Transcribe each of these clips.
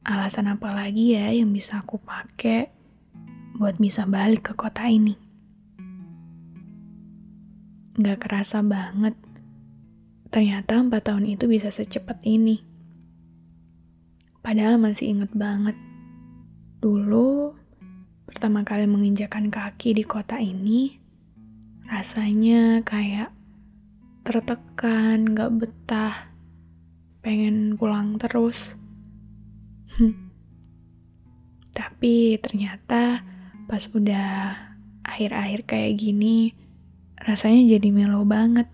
alasan apa lagi ya yang bisa aku pakai buat bisa balik ke kota ini? Gak kerasa banget. Ternyata empat tahun itu bisa secepat ini. Padahal masih inget banget. Dulu, pertama kali menginjakan kaki di kota ini, rasanya kayak tertekan, gak betah, pengen pulang terus. Tapi ternyata pas udah akhir-akhir kayak gini, rasanya jadi melo banget.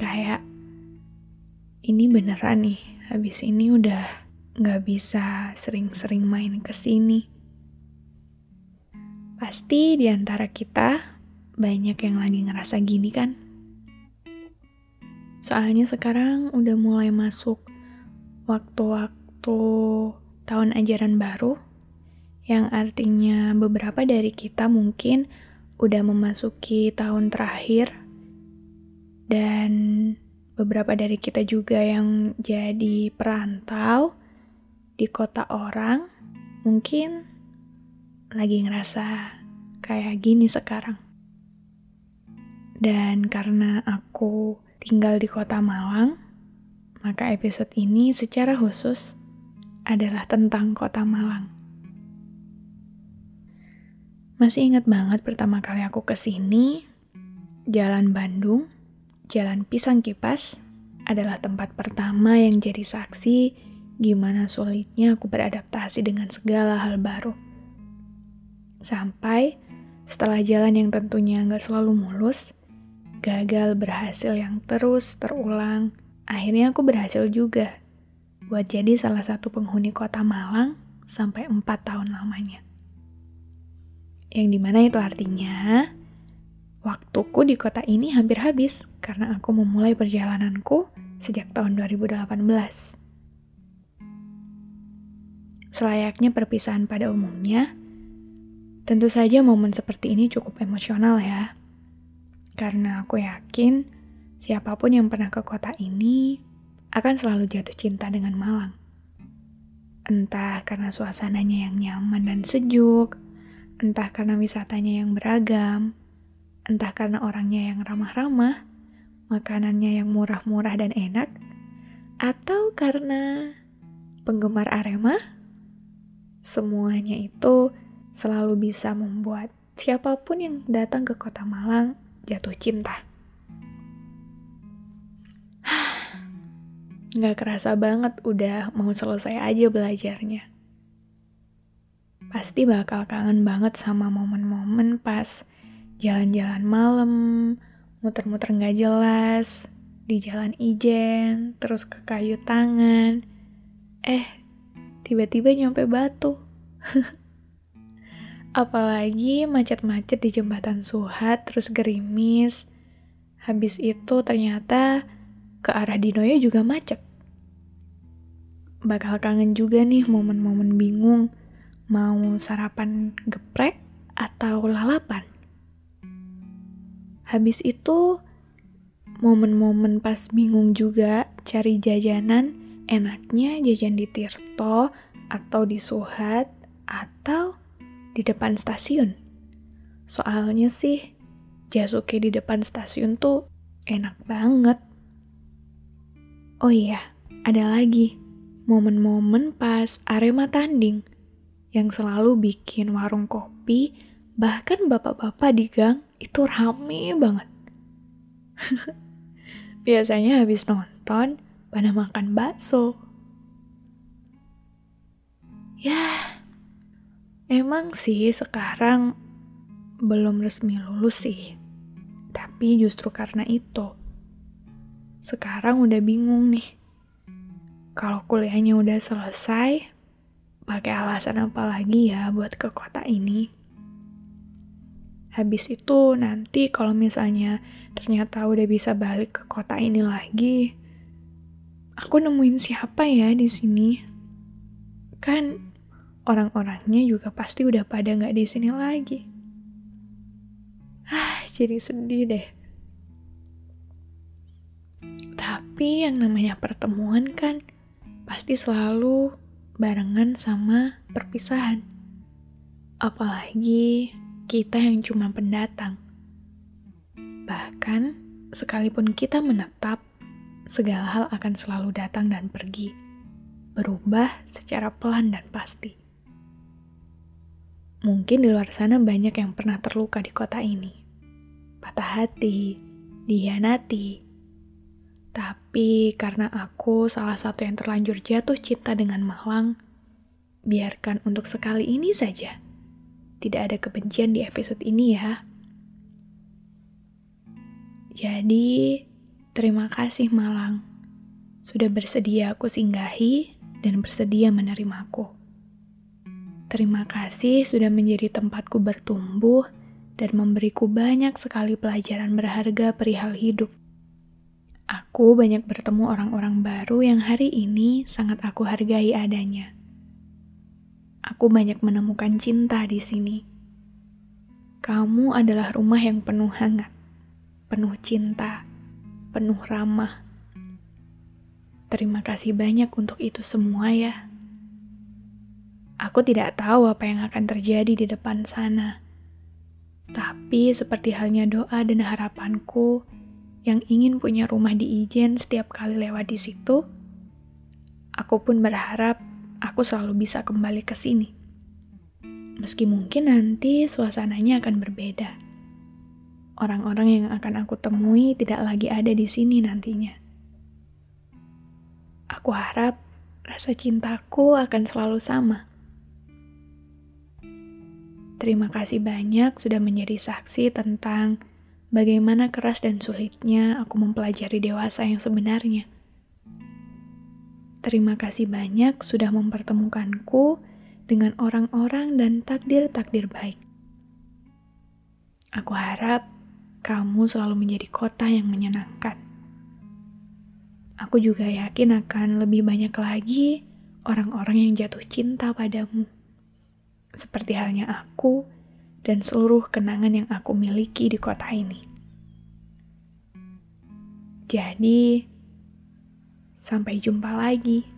Kayak ini beneran nih, habis ini udah gak bisa sering-sering main ke sini. Pasti di antara kita banyak yang lagi ngerasa gini kan? Soalnya sekarang udah mulai masuk waktu-waktu tahun ajaran baru, yang artinya beberapa dari kita mungkin udah memasuki tahun terakhir, dan beberapa dari kita juga yang jadi perantau di kota orang, mungkin lagi ngerasa kayak gini sekarang. Dan karena aku tinggal di kota Malang, maka episode ini secara khusus adalah tentang kota Malang. Masih ingat banget pertama kali aku ke sini, Jalan Bandung, Jalan Pisang Kipas adalah tempat pertama yang jadi saksi gimana sulitnya aku beradaptasi dengan segala hal baru. Sampai setelah jalan yang tentunya nggak selalu mulus, gagal berhasil yang terus terulang, akhirnya aku berhasil juga buat jadi salah satu penghuni kota Malang sampai 4 tahun lamanya. Yang di mana itu artinya, waktuku di kota ini hampir habis karena aku memulai perjalananku sejak tahun 2018. Selayaknya perpisahan pada umumnya, tentu saja momen seperti ini cukup emosional ya karena aku yakin siapa pun yang pernah ke kota ini akan selalu jatuh cinta dengan Malang. Entah karena suasananya yang nyaman dan sejuk, entah karena wisatanya yang beragam, entah karena orangnya yang ramah-ramah, makanannya yang murah-murah dan enak, atau karena penggemar Arema, semuanya itu selalu bisa membuat siapa pun yang datang ke kota Malang jatuh cinta. Gak kerasa banget udah mau selesai aja belajarnya. Pasti bakal kangen banget sama momen-momen pas jalan-jalan malam, muter-muter gak jelas, di jalan ijen, terus ke kayu tangan. Eh, tiba-tiba nyampe batu. Apalagi macet-macet di jembatan Suhat, terus gerimis. Habis itu ternyata ke arah Dinoyo juga macet. Bakal kangen juga nih momen-momen bingung. Mau sarapan geprek atau lalapan? Habis itu momen-momen pas bingung juga cari jajanan enaknya jajan di Tirto atau di Suhat atau di depan stasiun. Soalnya sih, Jasuke di depan stasiun tuh enak banget. Oh iya, ada lagi momen-momen pas Arema tanding yang selalu bikin warung kopi, bahkan bapak-bapak di gang itu rame banget. Biasanya habis nonton, pada makan bakso. Ya, Emang sih sekarang belum resmi lulus sih. Tapi justru karena itu, sekarang udah bingung nih. kalau kuliahnya udah selesai, pakai alasan apa lagi ya buat ke kota ini? Habis itu nanti kalau misalnya ternyata udah bisa balik ke kota ini lagi, aku nemuin siapa ya di sini? Kan orang-orangnya juga pasti udah pada nggak di sini lagi. Ah, jadi sedih deh. Tapi yang namanya pertemuan kan pasti selalu barengan sama perpisahan. Apalagi kita yang cuma pendatang. Bahkan, sekalipun kita menetap, segala hal akan selalu datang dan pergi, berubah secara pelan dan pasti. Mungkin di luar sana banyak yang pernah terluka di kota ini. Patah hati, dihianati, tapi karena aku salah satu yang terlanjur jatuh cinta dengan Malang, biarkan untuk sekali ini saja. Tidak ada kebencian di episode ini ya. Jadi, terima kasih Malang. Sudah bersedia aku singgahi dan bersedia menerimaku. Terima kasih sudah menjadi tempatku bertumbuh dan memberiku banyak sekali pelajaran berharga perihal hidup. Aku banyak bertemu orang-orang baru yang hari ini sangat aku hargai adanya. Aku banyak menemukan cinta di sini. Kamu adalah rumah yang penuh hangat, penuh cinta, penuh ramah. Terima kasih banyak untuk itu semua ya. Aku tidak tahu apa yang akan terjadi di depan sana. Tapi seperti halnya doa dan harapanku, yang ingin punya rumah di Ijen setiap kali lewat di situ, aku pun berharap aku selalu bisa kembali ke sini. Meski mungkin nanti suasananya akan berbeda. Orang-orang yang akan aku temui tidak lagi ada di sini nantinya. Aku harap rasa cintaku akan selalu sama. Terima kasih banyak sudah menjadi saksi tentang bagaimana keras dan sulitnya aku mempelajari dewasa yang sebenarnya. Terima kasih banyak sudah mempertemukanku dengan orang-orang dan takdir-takdir baik. Aku harap kamu selalu menjadi kota yang menyenangkan. Aku juga yakin akan lebih banyak lagi orang-orang yang jatuh cinta padamu. Seperti halnya aku dan seluruh kenangan yang aku miliki di kota ini. Jadi, sampai jumpa lagi.